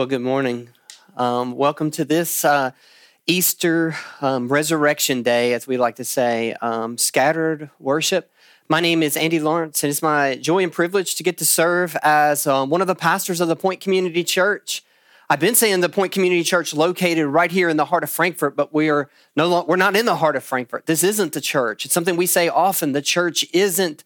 Well, good morning. Um, welcome to this uh, Easter um, Resurrection Day, as we like to say, um, scattered worship. My name is Andy Lawrence, and it's my joy and privilege to get to serve as um, one of the pastors of the Point Community Church. I've been saying the Point Community Church located right here in the heart of Frankfort, but we are no longer, we're not in the heart of Frankfort. This isn't the church. It's something we say often. The church isn't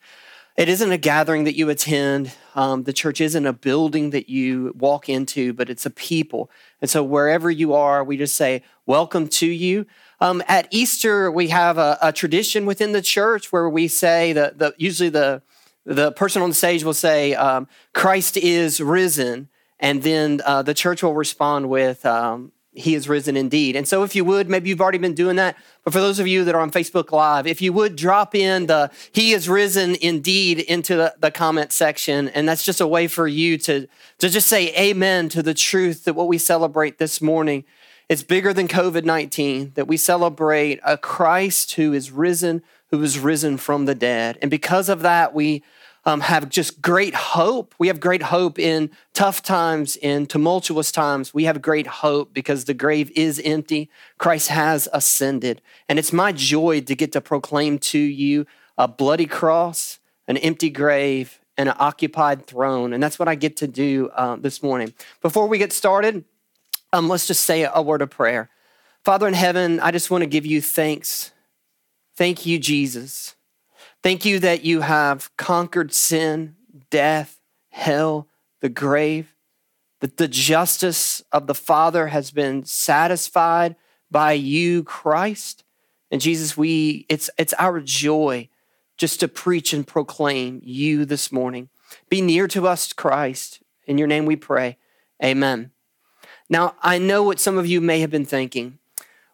it isn't a gathering that you attend. Um, the church isn't a building that you walk into, but it's a people. And so wherever you are, we just say, Welcome to you. Um, at Easter, we have a, a, tradition within the church where we say that the, usually the, the person on the stage will say, um, Christ is risen. And then uh, the church will respond with, um, he is risen indeed. And so, if you would, maybe you've already been doing that, but for those of you that are on Facebook Live, if you would drop in the He is risen indeed into the, the comment section, and that's just a way for you to, to just say amen to the truth that what we celebrate this morning is bigger than COVID 19, that we celebrate a Christ who is risen, who is risen from the dead. And because of that, we um, have just great hope. We have great hope in tough times, in tumultuous times. We have great hope because the grave is empty. Christ has ascended. And it's my joy to get to proclaim to you a bloody cross, an empty grave, and an occupied throne. And that's what I get to do uh, this morning. Before we get started, um, let's just say a word of prayer. Father in heaven, I just want to give you thanks. Thank you, Jesus Thank you that you have conquered sin, death, hell, the grave, that the justice of the Father has been satisfied by you, Christ. And Jesus, we it's it's our joy just to preach and proclaim you this morning. Be near to us, Christ. In your name we pray. Amen. Now, I know what some of you may have been thinking.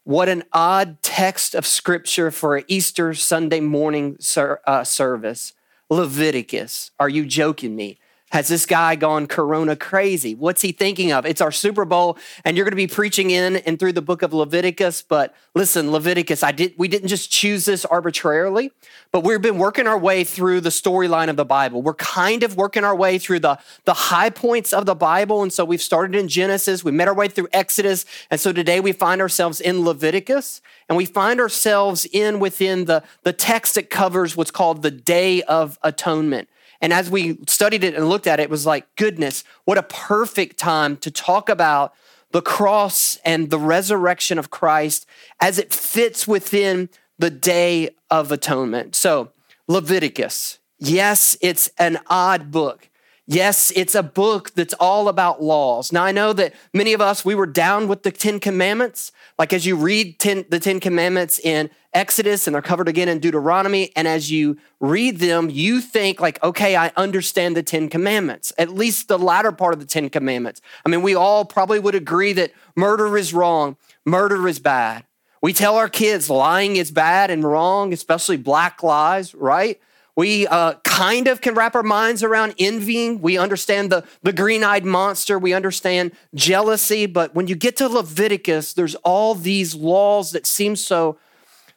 What an odd text of scripture for Easter Sunday morning ser- uh, service. Leviticus. Are you joking me? Has this guy gone corona crazy? What's he thinking of? It's our Super Bowl, and you're going to be preaching in and through the book of Leviticus. But listen, Leviticus, I did we didn't just choose this arbitrarily, but we've been working our way through the storyline of the Bible. We're kind of working our way through the, the high points of the Bible. And so we've started in Genesis, we made our way through Exodus, and so today we find ourselves in Leviticus, and we find ourselves in within the, the text that covers what's called the Day of Atonement. And as we studied it and looked at it, it was like, goodness, what a perfect time to talk about the cross and the resurrection of Christ as it fits within the day of atonement. So, Leviticus, yes, it's an odd book. Yes, it's a book that's all about laws. Now, I know that many of us, we were down with the Ten Commandments. Like as you read ten, the Ten Commandments in Exodus and they're covered again in Deuteronomy, and as you read them, you think, like, okay, I understand the Ten Commandments, at least the latter part of the Ten Commandments. I mean, we all probably would agree that murder is wrong, murder is bad. We tell our kids lying is bad and wrong, especially black lies, right? We uh, kind of can wrap our minds around envying. We understand the, the green eyed monster. We understand jealousy. But when you get to Leviticus, there's all these laws that seem so,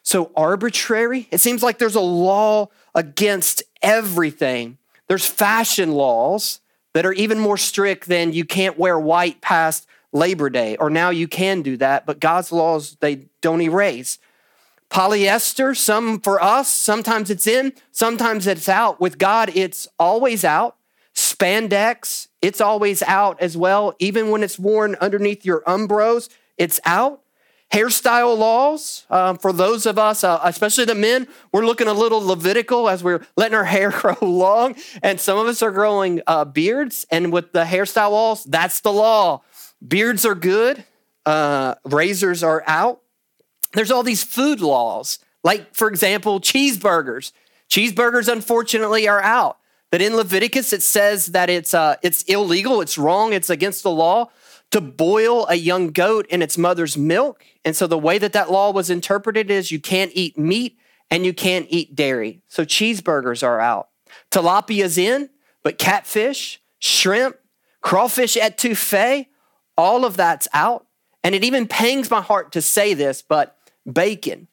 so arbitrary. It seems like there's a law against everything. There's fashion laws that are even more strict than you can't wear white past Labor Day, or now you can do that, but God's laws, they don't erase. Polyester, some for us, sometimes it's in, sometimes it's out. With God, it's always out. Spandex, it's always out as well. Even when it's worn underneath your umbros, it's out. Hairstyle laws, um, for those of us, uh, especially the men, we're looking a little Levitical as we're letting our hair grow long. And some of us are growing uh, beards. And with the hairstyle laws, that's the law. Beards are good, uh, razors are out. There's all these food laws, like, for example, cheeseburgers. Cheeseburgers, unfortunately, are out. But in Leviticus, it says that it's, uh, it's illegal, it's wrong, it's against the law to boil a young goat in its mother's milk. And so the way that that law was interpreted is you can't eat meat and you can't eat dairy. So cheeseburgers are out. Tilapia's in, but catfish, shrimp, crawfish etouffee, all of that's out. And it even pangs my heart to say this, but bacon.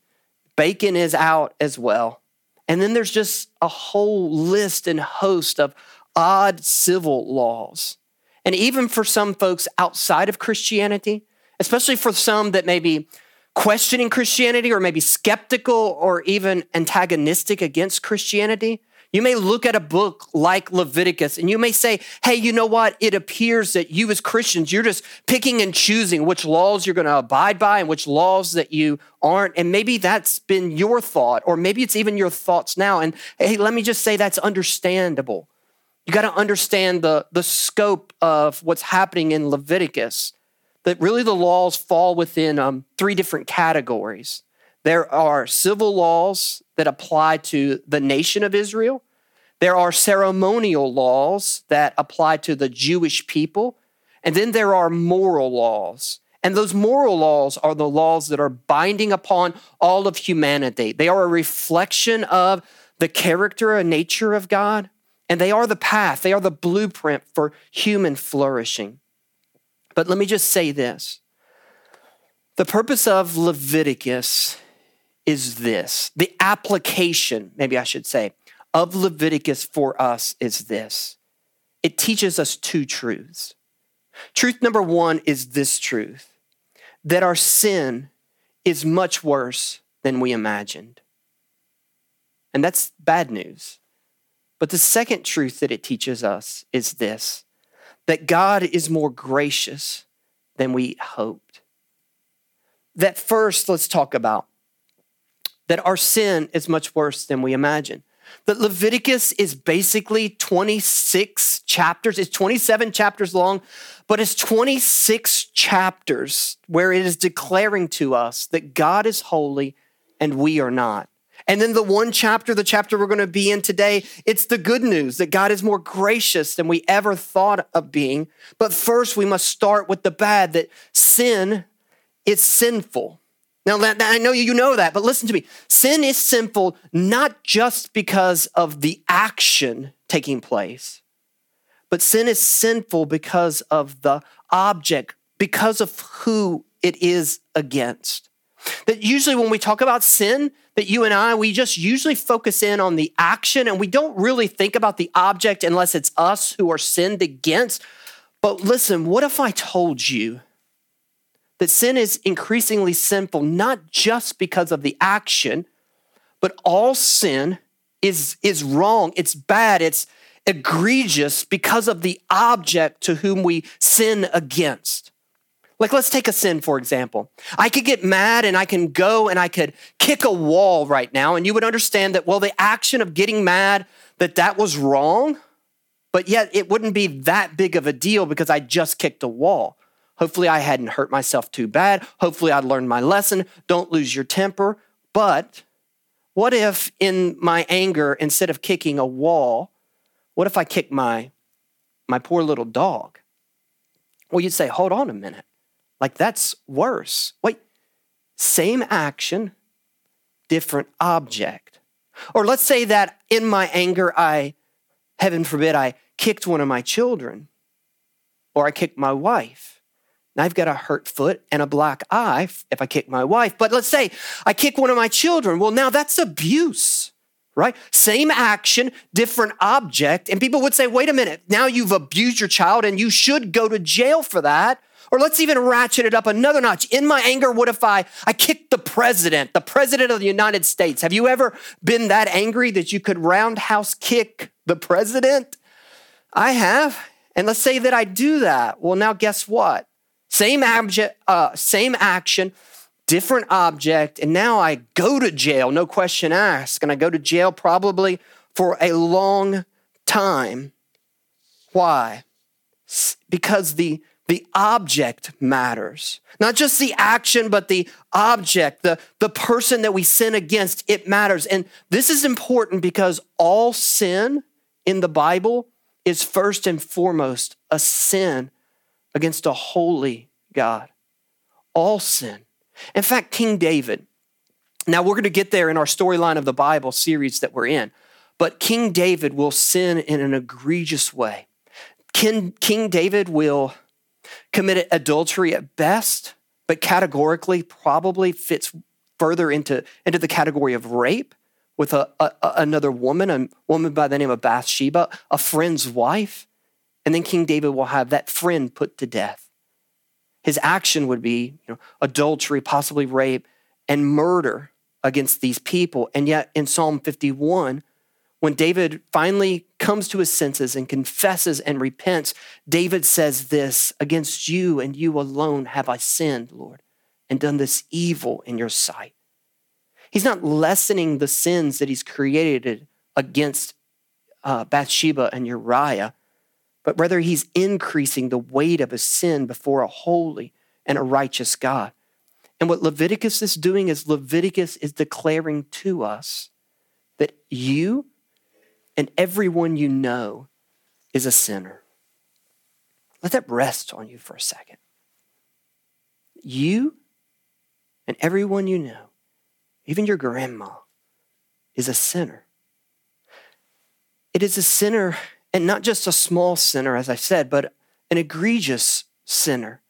Bacon is out as well. And then there's just a whole list and host of odd civil laws. And even for some folks outside of Christianity, especially for some that may be questioning Christianity or maybe skeptical or even antagonistic against Christianity, you may look at a book like Leviticus and you may say, hey, you know what? It appears that you as Christians, you're just picking and choosing which laws you're going to abide by and which laws that you aren't. And maybe that's been your thought, or maybe it's even your thoughts now. And hey, let me just say that's understandable. You got to understand the, the scope of what's happening in Leviticus, that really the laws fall within um, three different categories. There are civil laws that apply to the nation of Israel. There are ceremonial laws that apply to the Jewish people. And then there are moral laws. And those moral laws are the laws that are binding upon all of humanity. They are a reflection of the character and nature of God, and they are the path, they are the blueprint for human flourishing. But let me just say this the purpose of Leviticus is this the application, maybe I should say, of Leviticus for us is this it teaches us two truths. Truth number one is this truth that our sin is much worse than we imagined. And that's bad news. But the second truth that it teaches us is this that God is more gracious than we hoped. That first, let's talk about that our sin is much worse than we imagine. That Leviticus is basically 26 chapters, it's 27 chapters long, but it's 26 chapters where it is declaring to us that God is holy and we are not. And then the one chapter, the chapter we're going to be in today, it's the good news that God is more gracious than we ever thought of being. But first, we must start with the bad that sin is sinful. Now, I know you know that, but listen to me. Sin is sinful not just because of the action taking place, but sin is sinful because of the object, because of who it is against. That usually when we talk about sin, that you and I, we just usually focus in on the action and we don't really think about the object unless it's us who are sinned against. But listen, what if I told you that sin is increasingly sinful, not just because of the action, but all sin is, is wrong, it's bad, it's egregious because of the object to whom we sin against. Like, let's take a sin, for example. I could get mad and I can go and I could kick a wall right now, and you would understand that, well, the action of getting mad, that that was wrong, but yet it wouldn't be that big of a deal because I just kicked a wall. Hopefully, I hadn't hurt myself too bad. Hopefully, I'd learned my lesson. Don't lose your temper. But what if, in my anger, instead of kicking a wall, what if I kick my, my poor little dog? Well, you'd say, hold on a minute. Like, that's worse. Wait, same action, different object. Or let's say that in my anger, I, heaven forbid, I kicked one of my children, or I kicked my wife. I've got a hurt foot and a black eye if I kick my wife. But let's say I kick one of my children. Well, now that's abuse, right? Same action, different object. And people would say, wait a minute, now you've abused your child and you should go to jail for that. Or let's even ratchet it up another notch. In my anger, what if I, I kicked the president, the president of the United States? Have you ever been that angry that you could roundhouse kick the president? I have. And let's say that I do that. Well, now guess what? Same object, uh, same action, different object, and now I go to jail, no question asked. And I go to jail probably for a long time. Why? Because the the object matters. Not just the action, but the object, the, the person that we sin against, it matters. And this is important because all sin in the Bible is first and foremost a sin against a holy God. All sin. In fact, King David, now we're going to get there in our storyline of the Bible series that we're in, but King David will sin in an egregious way. King, King David will commit adultery at best, but categorically probably fits further into, into the category of rape with a, a, another woman, a woman by the name of Bathsheba, a friend's wife. And then King David will have that friend put to death. His action would be you know, adultery, possibly rape, and murder against these people. And yet in Psalm 51, when David finally comes to his senses and confesses and repents, David says this Against you and you alone have I sinned, Lord, and done this evil in your sight. He's not lessening the sins that he's created against uh, Bathsheba and Uriah, but rather he's increasing the weight of his sin before a holy and a righteous God. And what Leviticus is doing is Leviticus is declaring to us that you and everyone you know is a sinner. Let that rest on you for a second. You and everyone you know, even your grandma, is a sinner. It is a sinner, and not just a small sinner, as I said, but an egregious sinner.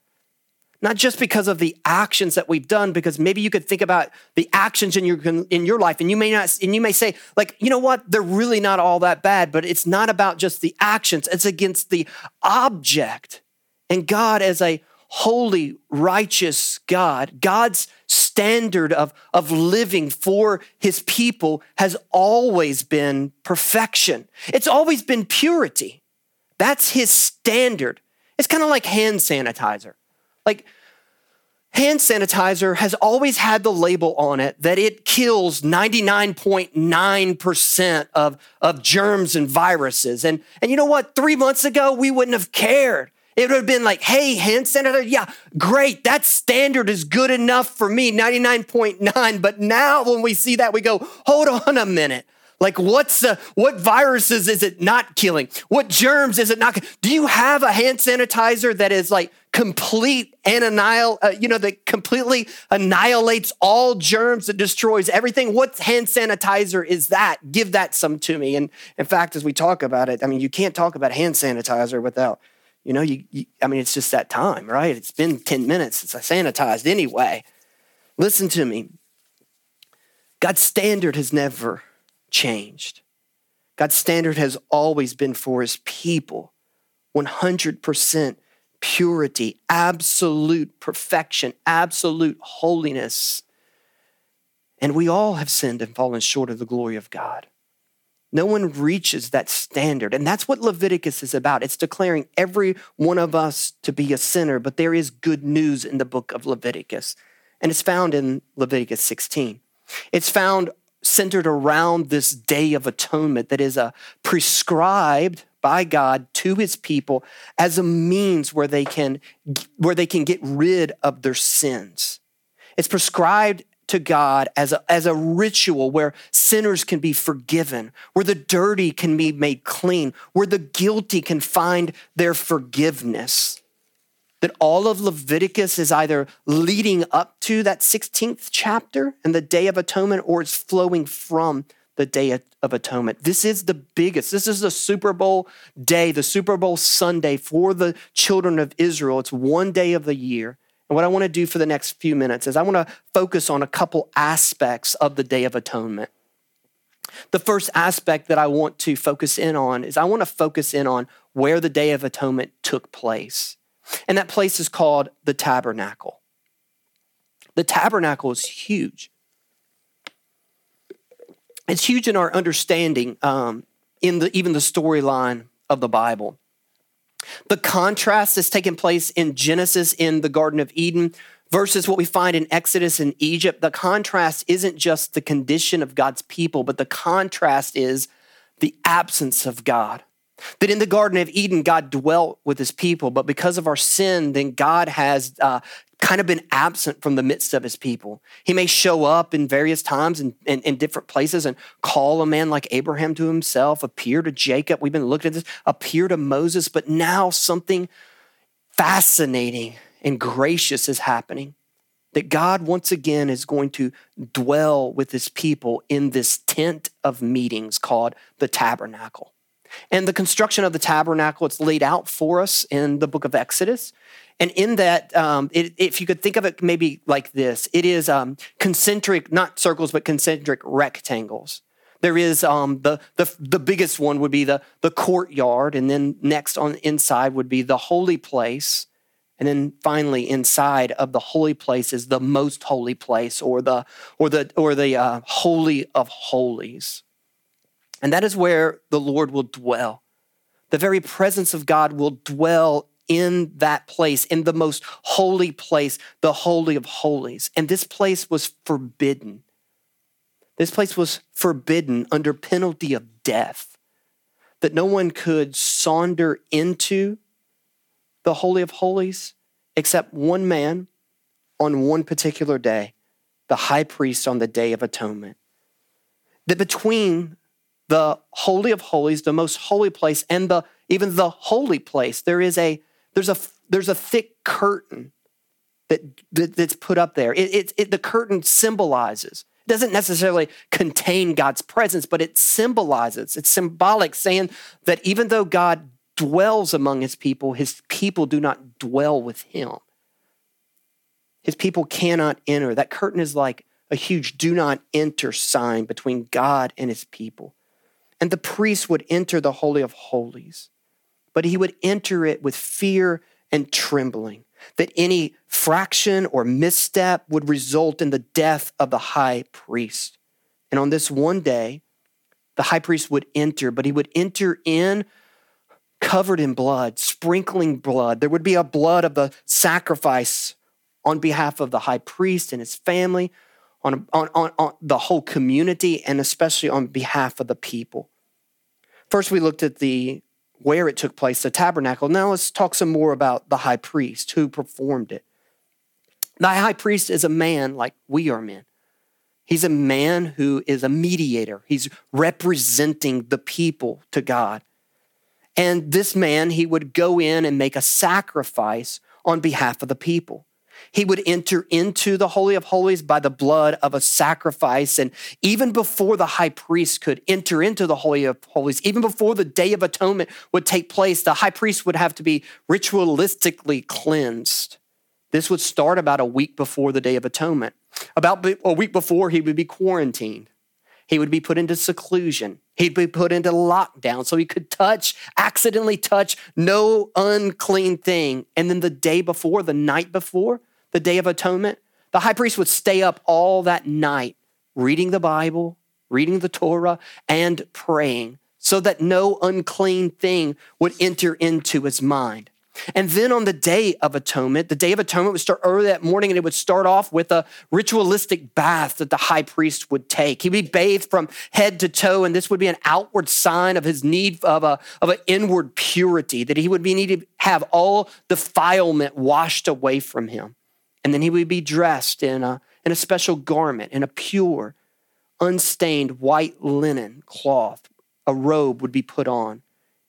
Not just because of the actions that we've done because maybe you could think about the actions in your in your life and you may not and you may say like you know what? They're really not all that bad but it's not about just the actions it's against the object. And God as a holy righteous God God's standard of of living for his people has always been perfection it's always been purity that's his standard it's kind of like hand sanitizer like, hand sanitizer has always had the label on it that it kills 99.9% of, of germs and viruses. And, and you know what? Three months ago, we wouldn't have cared. It would have been like, hey, hand sanitizer, yeah, great. That standard is good enough for me, 99.9. But now when we see that, we go, hold on a minute. Like, what's the, what viruses is it not killing? What germs is it not? Do you have a hand sanitizer that is like complete and annihil, uh, you know, that completely annihilates all germs, that destroys everything? What hand sanitizer is that? Give that some to me. And in fact, as we talk about it, I mean, you can't talk about hand sanitizer without, you know, you, you I mean, it's just that time, right? It's been 10 minutes since I sanitized anyway. Listen to me. God's standard has never changed. God's standard has always been for his people 100% purity, absolute perfection, absolute holiness. And we all have sinned and fallen short of the glory of God. No one reaches that standard. And that's what Leviticus is about. It's declaring every one of us to be a sinner, but there is good news in the book of Leviticus. And it's found in Leviticus 16. It's found centered around this day of atonement that is a prescribed by God to his people as a means where they can where they can get rid of their sins. It's prescribed to God as a, as a ritual where sinners can be forgiven, where the dirty can be made clean, where the guilty can find their forgiveness that all of Leviticus is either leading up to that 16th chapter and the Day of Atonement or it's flowing from the Day of Atonement. This is the biggest. This is the Super Bowl day, the Super Bowl Sunday for the children of Israel. It's one day of the year. And what I want to do for the next few minutes is I want to focus on a couple aspects of the Day of Atonement. The first aspect that I want to focus in on is I want to focus in on where the Day of Atonement took place. And that place is called the tabernacle. The tabernacle is huge. It's huge in our understanding um, in the, even the storyline of the Bible. The contrast that's taking place in Genesis in the Garden of Eden versus what we find in Exodus in Egypt, the contrast isn't just the condition of God's people, but the contrast is the absence of God. That in the Garden of Eden, God dwelt with his people, but because of our sin, then God has uh, kind of been absent from the midst of his people. He may show up in various times in, in, in, different places and call a man like Abraham to himself, appear to Jacob. We've been looking at this, appear to Moses, but now something fascinating and gracious is happening. That God once again is going to dwell with his people in this tent of meetings called the tabernacle. And the construction of the tabernacle, it's laid out for us in the book of Exodus. And in that, um, it, if you could think of it maybe like this, it is um, concentric, not circles, but concentric rectangles. There is um, the, the, the biggest one would be the, the courtyard, and then next on inside would be the holy place. And then finally, inside of the holy place is the most holy place, or the or the or the uh, holy of holies, and that is where the Lord will dwell. The very presence of God will dwell in that place, in the most holy place, the holy of holies. And this place was forbidden. This place was forbidden under penalty of death, that no one could saunter into the Holy of Holies except one man on one particular day, the high priest on the Day of Atonement. That between the Holy of Holies, the most holy place, and the even the holy place, there is a there's a there's a thick curtain that, that that's put up there. It, it, it the curtain symbolizes it doesn't necessarily contain God's presence, but it symbolizes, it's symbolic, saying that even though God dwells among his people, his people do not dwell with him. His people cannot enter. That curtain is like a huge do not enter sign between God and his people. And the priest would enter the Holy of Holies, but he would enter it with fear and trembling that any fraction or misstep would result in the death of the high priest. And on this one day, the high priest would enter, but he would enter in covered in blood, sprinkling blood. There would be a blood of the sacrifice on behalf of the high priest and his family, on, on, on, on the whole community, and especially on behalf of the people. First, we looked at the where it took place, the tabernacle. Now let's talk some more about the high priest who performed it. The high priest is a man like we are men. He's a man who is a mediator. He's representing the people to God. And this man, he would go in and make a sacrifice on behalf of the people. He would enter into the Holy of Holies by the blood of a sacrifice. And even before the high priest could enter into the Holy of Holies, even before the Day of Atonement would take place, the high priest would have to be ritualistically cleansed. This would start about a week before the Day of Atonement. About a week before, he would be quarantined. He would be put into seclusion. He'd be put into lockdown so he could touch, accidentally touch no unclean thing. And then the day before, the night before, the Day of Atonement, the high priest would stay up all that night reading the Bible, reading the Torah, and praying so that no unclean thing would enter into his mind. And then on the Day of Atonement, the Day of Atonement would start early that morning and it would start off with a ritualistic bath that the high priest would take. He'd be bathed from head to toe, and this would be an outward sign of his need of, a, of an inward purity, that he would be needed to have all defilement washed away from him. And then he would be dressed in a, in a special garment, in a pure, unstained white linen cloth. A robe would be put on.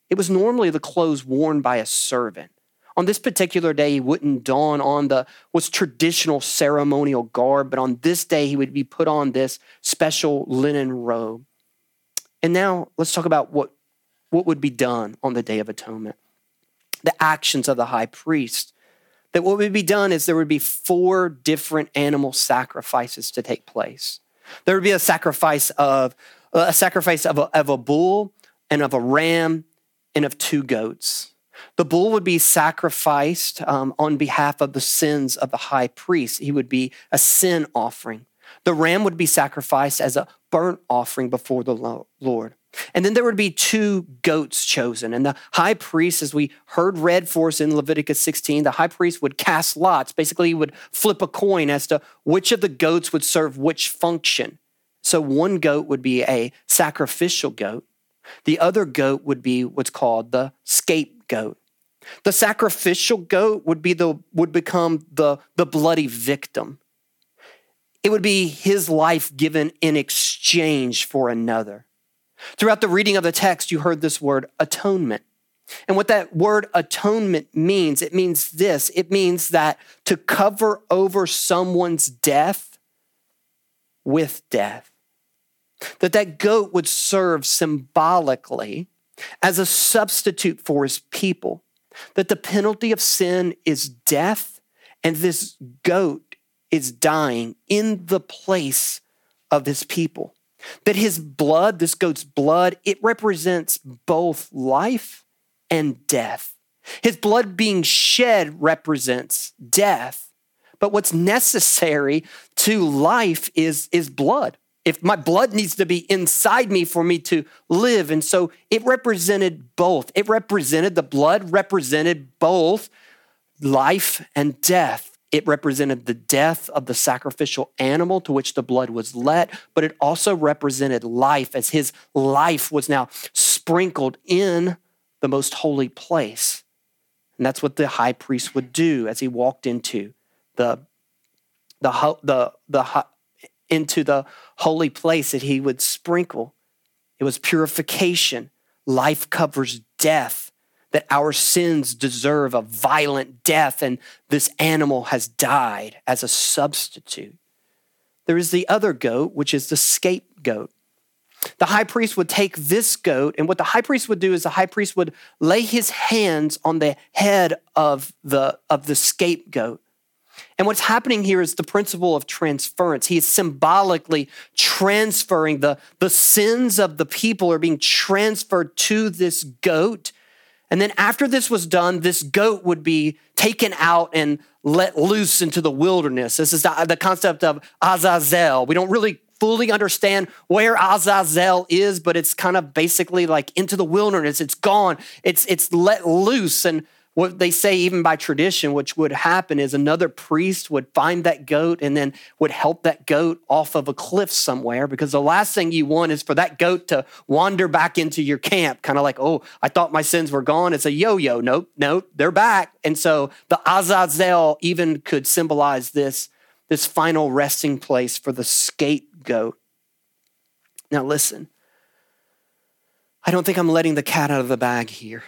It was normally the clothes worn by a servant. On this particular day, he wouldn't don on the what's traditional ceremonial garb, but on this day, he would be put on this special linen robe. And now let's talk about what, what would be done on the Day of Atonement. The actions of the high priest that what would be done is there would be four different animal sacrifices to take place. There would be a sacrifice of a sacrifice of a, of a bull and of a ram and of two goats. The bull would be sacrificed um, on behalf of the sins of the high priest. He would be a sin offering. The ram would be sacrificed as a burnt offering before the Lord. And then there would be two goats chosen. And the high priest, as we heard read for us in Leviticus 16, the high priest would cast lots. Basically, he would flip a coin as to which of the goats would serve which function. So one goat would be a sacrificial goat, the other goat would be what's called the scapegoat. The sacrificial goat would be the would become the, the bloody victim. It would be his life given in exchange for another. Throughout the reading of the text, you heard this word atonement. And what that word atonement means, it means this it means that to cover over someone's death with death. That that goat would serve symbolically as a substitute for his people. That the penalty of sin is death, and this goat is dying in the place of his people. That his blood, this goat's blood, it represents both life and death. His blood being shed represents death. But what's necessary to life is, is blood. If my blood needs to be inside me for me to live. And so it represented both. It represented, the blood represented both life and death. It represented the death of the sacrificial animal to which the blood was let, but it also represented life as his life was now sprinkled in the most holy place. And that's what the high priest would do as he walked into the the the the into the holy place that he would sprinkle. It was purification. Life covers death that our sins deserve a violent death, and this animal has died as a substitute. There is the other goat, which is the scapegoat. The high priest would take this goat, and what the high priest would do is the high priest would lay his hands on the head of the, of the scapegoat. And what's happening here is the principle of transference. He is symbolically transferring the, the sins of the people are being transferred to this goat and then after this was done, this goat would be taken out and let loose into the wilderness. This is the, the concept of Azazel. We don't really fully understand where Azazel is, but it's kind of basically like into the wilderness. It's gone. It's it's let loose. And what they say, even by tradition, which would happen is another priest would find that goat and then would help that goat off of a cliff somewhere because the last thing you want is for that goat to wander back into your camp, kind of like, oh, I thought my sins were gone. It's a yo yo. Nope, nope, they're back. And so the Azazel even could symbolize this, this final resting place for the scapegoat. Now, listen, I don't think I'm letting the cat out of the bag here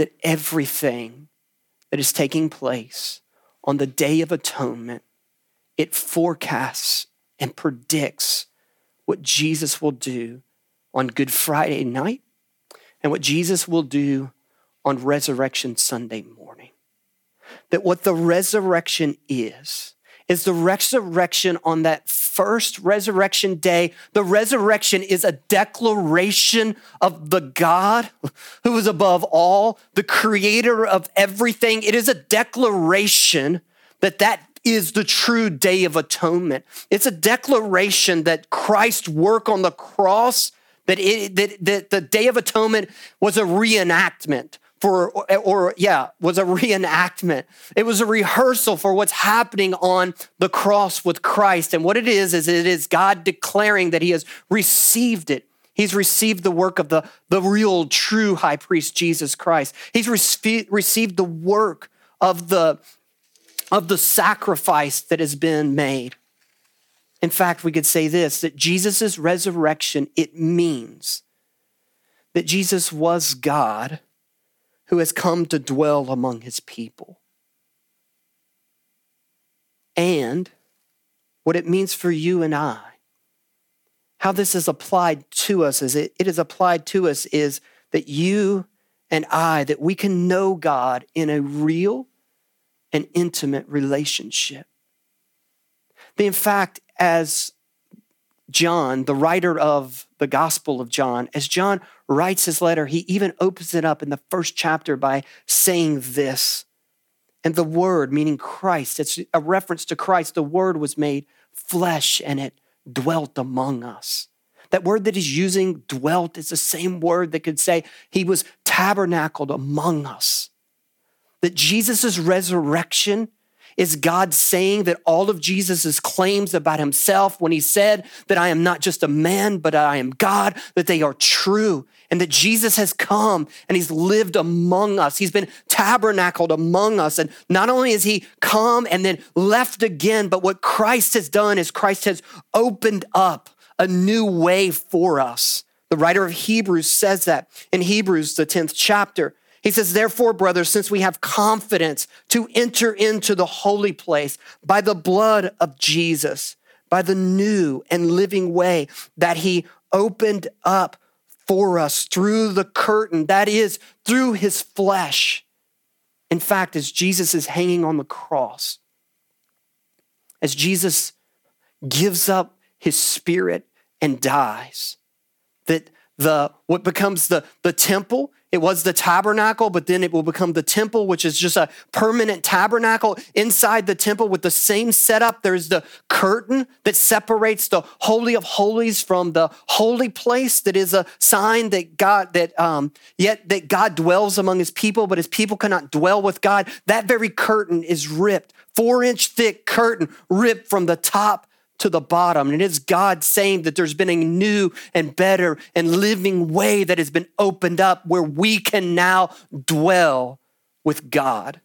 that everything that is taking place on the Day of Atonement, it forecasts and predicts what Jesus will do on Good Friday night and what Jesus will do on Resurrection Sunday morning. That what the resurrection is, is the resurrection on that first resurrection day. The resurrection is a declaration of the God who is above all, the creator of everything. It is a declaration that that is the true day of atonement. It's a declaration that Christ's work on the cross, that, it, that, that the day of atonement was a reenactment for, or, yeah, was a reenactment. It was a rehearsal for what's happening on the cross with Christ. And what it is, is it is God declaring that he has received it. He's received the work of the, the real, true high priest, Jesus Christ. He's rece- received the work of the, of the sacrifice that has been made. In fact, we could say this that Jesus' resurrection, it means that Jesus was God who has come to dwell among his people. And what it means for you and I, how this is applied to us, as it, it is applied to us, is that you and I, that we can know God in a real and intimate relationship. in fact, as John, the writer of the Gospel of John, as John writes his letter, he even opens it up in the first chapter by saying this. And the Word, meaning Christ, it's a reference to Christ, the Word was made flesh and it dwelt among us. That word that he's using, dwelt, is the same word that could say he was tabernacled among us. That Jesus' resurrection is God saying that all of Jesus' claims about himself, when he said that I am not just a man, but I am God, that they are true, and that Jesus has come and he's lived among us. He's been tabernacled among us. And not only has he come and then left again, but what Christ has done is Christ has opened up a new way for us. The writer of Hebrews says that in Hebrews, the 10th chapter. He says, Therefore, brothers, since we have confidence to enter into the holy place by the blood of Jesus, by the new and living way that he opened up for us through the curtain, that is, through his flesh. In fact, as Jesus is hanging on the cross, as Jesus gives up his spirit and dies. That the what becomes the, the temple it was the tabernacle, but then it will become the temple, which is just a permanent tabernacle inside the temple with the same setup. There's the curtain that separates the holy of holies from the holy place. That is a sign that God that um, yet that God dwells among His people, but His people cannot dwell with God. That very curtain is ripped, four inch thick curtain ripped from the top to the bottom. And it is God saying that there's been a new and better and living way that has been opened up where we can now dwell with God.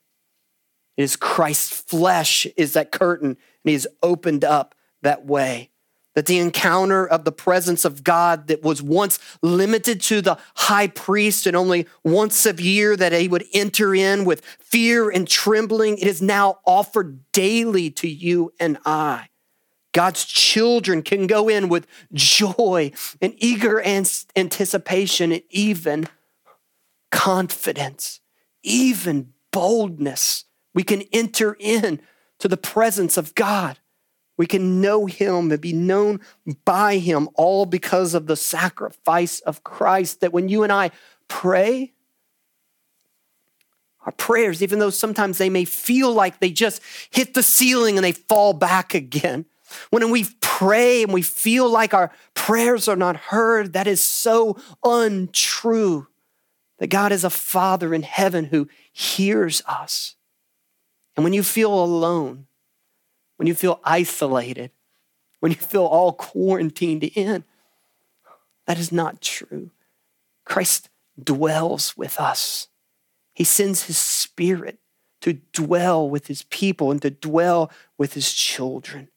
It is Christ's flesh is that curtain, and he has opened up that way. That the encounter of the presence of God that was once limited to the high priest and only once a year that he would enter in with fear and trembling, it is now offered daily to you and I. God's children can go in with joy and eager anticipation and even confidence, even boldness. We can enter in to the presence of God. We can know him and be known by him, all because of the sacrifice of Christ. That when you and I pray, our prayers, even though sometimes they may feel like they just hit the ceiling and they fall back again, when we pray and we feel like our prayers are not heard, that is so untrue. That God is a Father in heaven who hears us. And when you feel alone, when you feel isolated, when you feel all quarantined in, that is not true. Christ dwells with us. He sends his spirit to dwell with his people and to dwell with his children.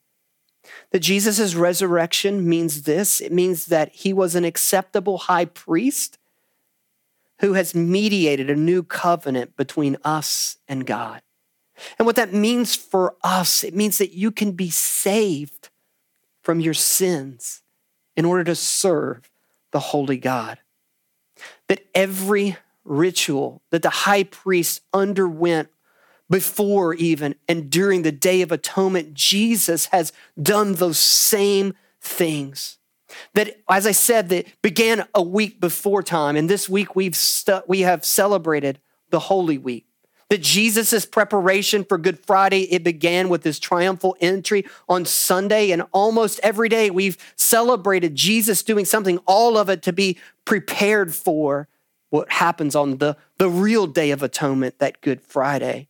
That Jesus' resurrection means this it means that he was an acceptable high priest who has mediated a new covenant between us and God. And what that means for us, it means that you can be saved from your sins in order to serve the holy God. That every ritual that the high priest underwent before even and during the Day of Atonement, Jesus has done those same things. That, as I said, that began a week before time, and this week we've stu- we have celebrated the Holy Week. That Jesus' preparation for Good Friday, it began with his triumphal entry on Sunday, and almost every day we've celebrated Jesus doing something, all of it to be prepared for what happens on the, the real Day of Atonement, that Good Friday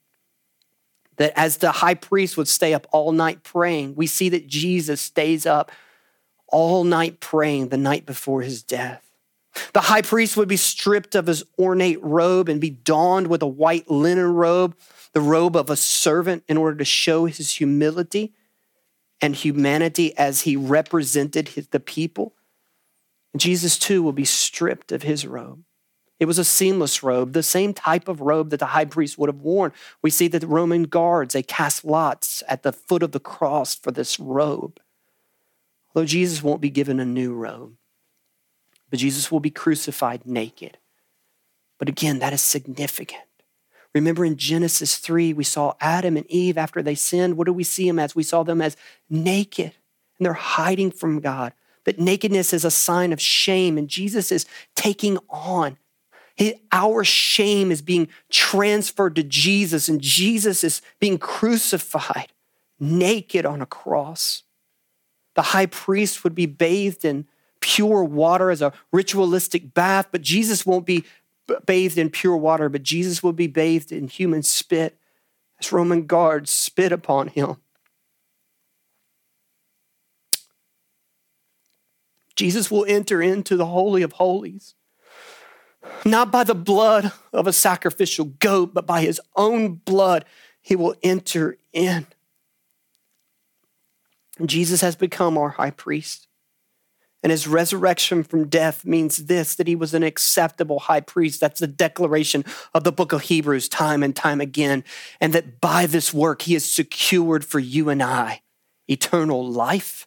that as the high priest would stay up all night praying, we see that Jesus stays up all night praying the night before his death. The high priest would be stripped of his ornate robe and be donned with a white linen robe, the robe of a servant, in order to show his humility and humanity as he represented his, the people. Jesus, too, will be stripped of his robe. It was a seamless robe, the same type of robe that the high priest would have worn. We see that the Roman guards, they cast lots at the foot of the cross for this robe. Although Jesus won't be given a new robe, but Jesus will be crucified naked. But again, that is significant. Remember in Genesis 3, we saw Adam and Eve after they sinned. What do we see them as? We saw them as naked, and they're hiding from God. That nakedness is a sign of shame, and Jesus is taking on our shame is being transferred to Jesus, and Jesus is being crucified naked on a cross. The high priest would be bathed in pure water as a ritualistic bath, but Jesus won't be bathed in pure water, but Jesus will be bathed in human spit as Roman guards spit upon him. Jesus will enter into the Holy of Holies not by the blood of a sacrificial goat, but by his own blood, he will enter in. Jesus has become our high priest. And his resurrection from death means this that he was an acceptable high priest. That's the declaration of the book of Hebrews time and time again. And that by this work, he has secured for you and I eternal life,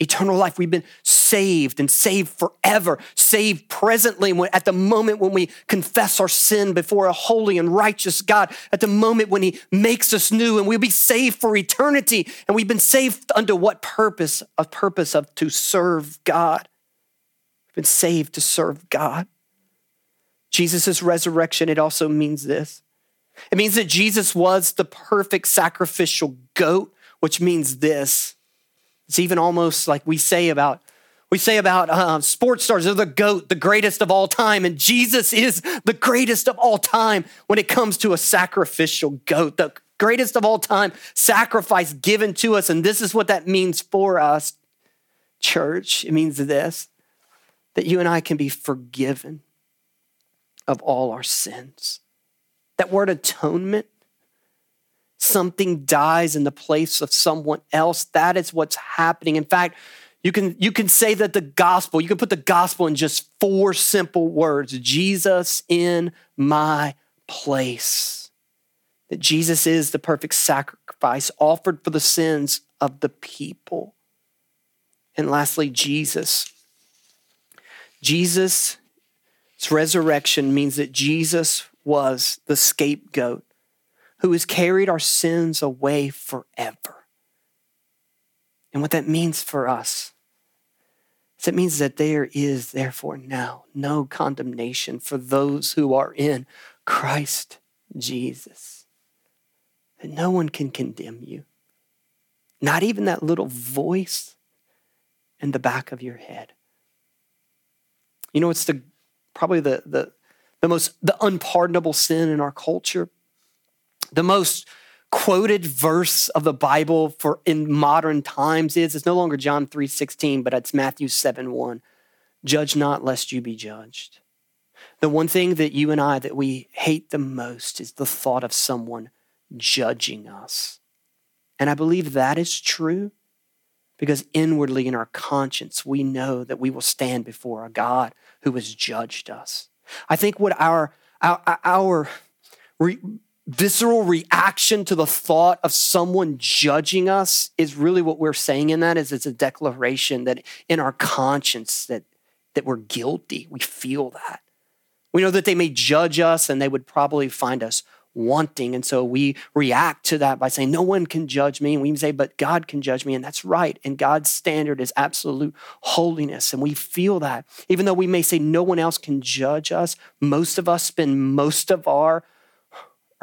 eternal life. We've been saved and saved forever, saved presently at the moment when we confess our sin before a holy and righteous God, at the moment when He makes us new, and we'll be saved for eternity. And we've been saved under what purpose? A purpose of to serve God. We've been saved to serve God. Jesus' resurrection, it also means this. It means that Jesus was the perfect sacrificial goat, which means this it's even almost like we say about we say about uh, sports stars, they're the GOAT, the greatest of all time. And Jesus is the greatest of all time when it comes to a sacrificial goat, the greatest of all time sacrifice given to us. And this is what that means for us, church. It means this that you and I can be forgiven of all our sins. That word atonement something dies in the place of someone else. That is what's happening. In fact, you can, you can say that the gospel, you can put the gospel in just four simple words Jesus in my place. That Jesus is the perfect sacrifice offered for the sins of the people. And lastly, Jesus. Jesus' resurrection means that Jesus was the scapegoat who has carried our sins away forever. And what that means for us is it means that there is, therefore, now no condemnation for those who are in Christ Jesus. That no one can condemn you, not even that little voice in the back of your head. You know, it's the probably the the the most the unpardonable sin in our culture the most quoted verse of the Bible for in modern times is it's no longer John 3:16, but it's Matthew 7:1. Judge not lest you be judged. The one thing that you and I that we hate the most is the thought of someone judging us. And I believe that is true because inwardly in our conscience we know that we will stand before a God who has judged us. I think what our our, our visceral reaction to the thought of someone judging us is really what we're saying in that is it's a declaration that in our conscience that that we're guilty. We feel that. We know that they may judge us and they would probably find us wanting. And so we react to that by saying no one can judge me. And we say but god can judge me. And that's right. And god's standard is absolute holiness. And we feel that. Even though we may say no one else can judge us most of us spend most of our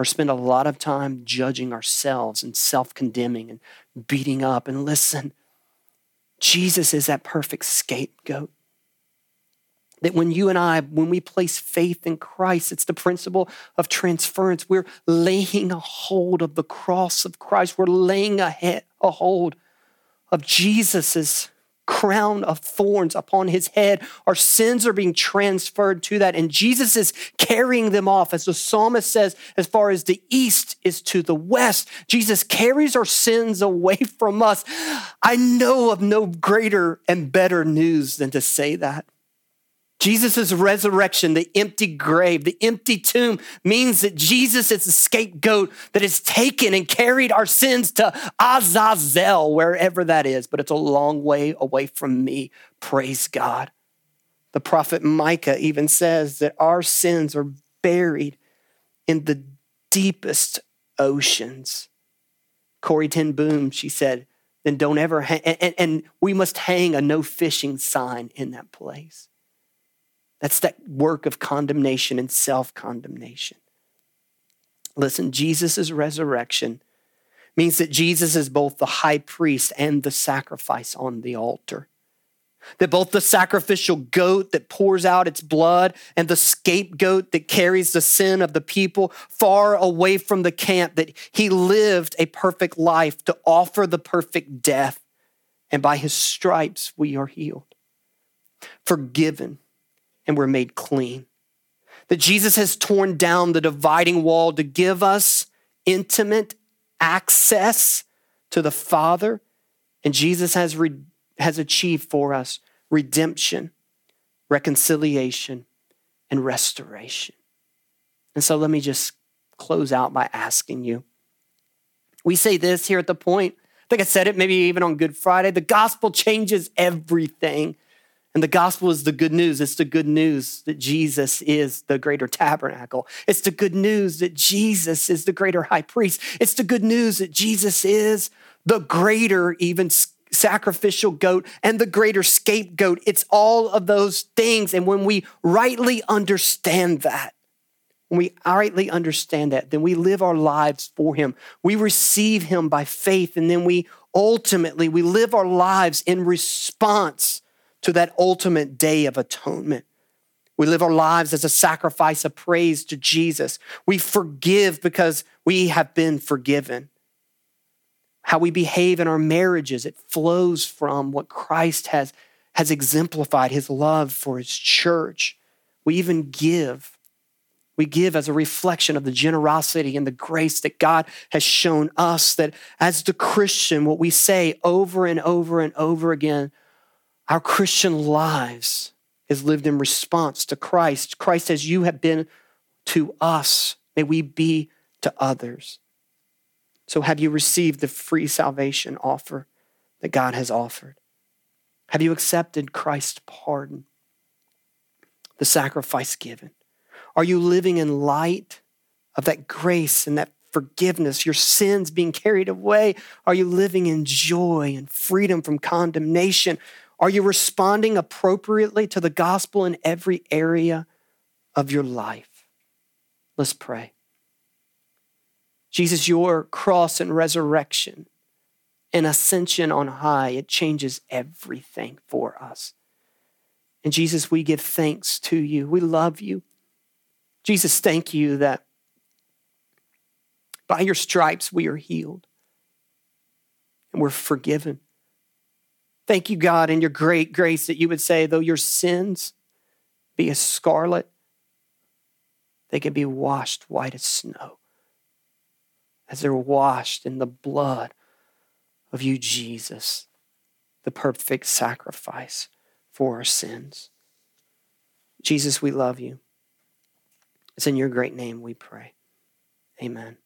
or spend a lot of time judging ourselves and self condemning and beating up. And listen, Jesus is that perfect scapegoat. That when you and I, when we place faith in Christ, it's the principle of transference. We're laying a hold of the cross of Christ. We're laying a, he- a hold of Jesus's crown of thorns upon his head. Our sins are being transferred to that, and Jesus is carrying them off. As the psalmist says, as far as the east is to the west, Jesus carries our sins away from us. I know of no greater and better news than to say that. Jesus' resurrection, the empty grave, the empty tomb means that Jesus is the scapegoat that has taken and carried our sins to Azazel, wherever that is, but it's a long way away from me. Praise God. The prophet Micah even says that our sins are buried in the deepest oceans. Corrie ten Boom, she said, then don't ever hang, and, and we must hang a no fishing sign in that place. That's that work of condemnation and self condemnation. Listen, Jesus' resurrection means that Jesus is both the high priest and the sacrifice on the altar. That both the sacrificial goat that pours out its blood and the scapegoat that carries the sin of the people far away from the camp, that he lived a perfect life to offer the perfect death. And by his stripes, we are healed, forgiven, and we're made clean. That Jesus has torn down the dividing wall to give us intimate access to the Father, and Jesus has, re- has achieved for us redemption, reconciliation, and restoration. And so let me just close out by asking you. We say this here at the point I think I said it maybe even on Good Friday. The gospel changes everything. And the gospel is the good news. It's the good news that Jesus is the greater tabernacle. It's the good news that Jesus is the greater high priest. It's the good news that Jesus is the greater, even sacrificial goat and the greater scapegoat. It's all of those things. And when we rightly understand that, when we rightly understand that, then we live our lives for him. We receive him by faith, and then we ultimately we live our lives in response to that ultimate day of atonement. We live our lives as a sacrifice of praise to Jesus. We forgive because we have been forgiven. How we behave in our marriages, it flows from what Christ has, has exemplified his love for his church. We even give. We give as a reflection of the generosity and the grace that God has shown us. That as the Christian, what we say over and over and over again our Christian lives is lived in response to Christ. Christ, as you have been to us, may we be to others. So, have you received the free salvation offer that God has offered? Have you accepted Christ's pardon, the sacrifice given? Are you living in light of that grace and that forgiveness, your sins being carried away? Are you living in joy and freedom from condemnation? Are you responding appropriately to the gospel in every area of your life? Let's pray. Jesus, your cross and resurrection and ascension on high, it changes everything for us. And Jesus, we give thanks to you. We love you. Jesus, thank you that by your stripes we are healed and we're forgiven. Thank you, God, in your great grace that you would say, though your sins be as scarlet, they can be washed white as snow, as they're washed in the blood of you, Jesus, the perfect sacrifice for our sins. Jesus, we love you. It's in your great name we pray. Amen.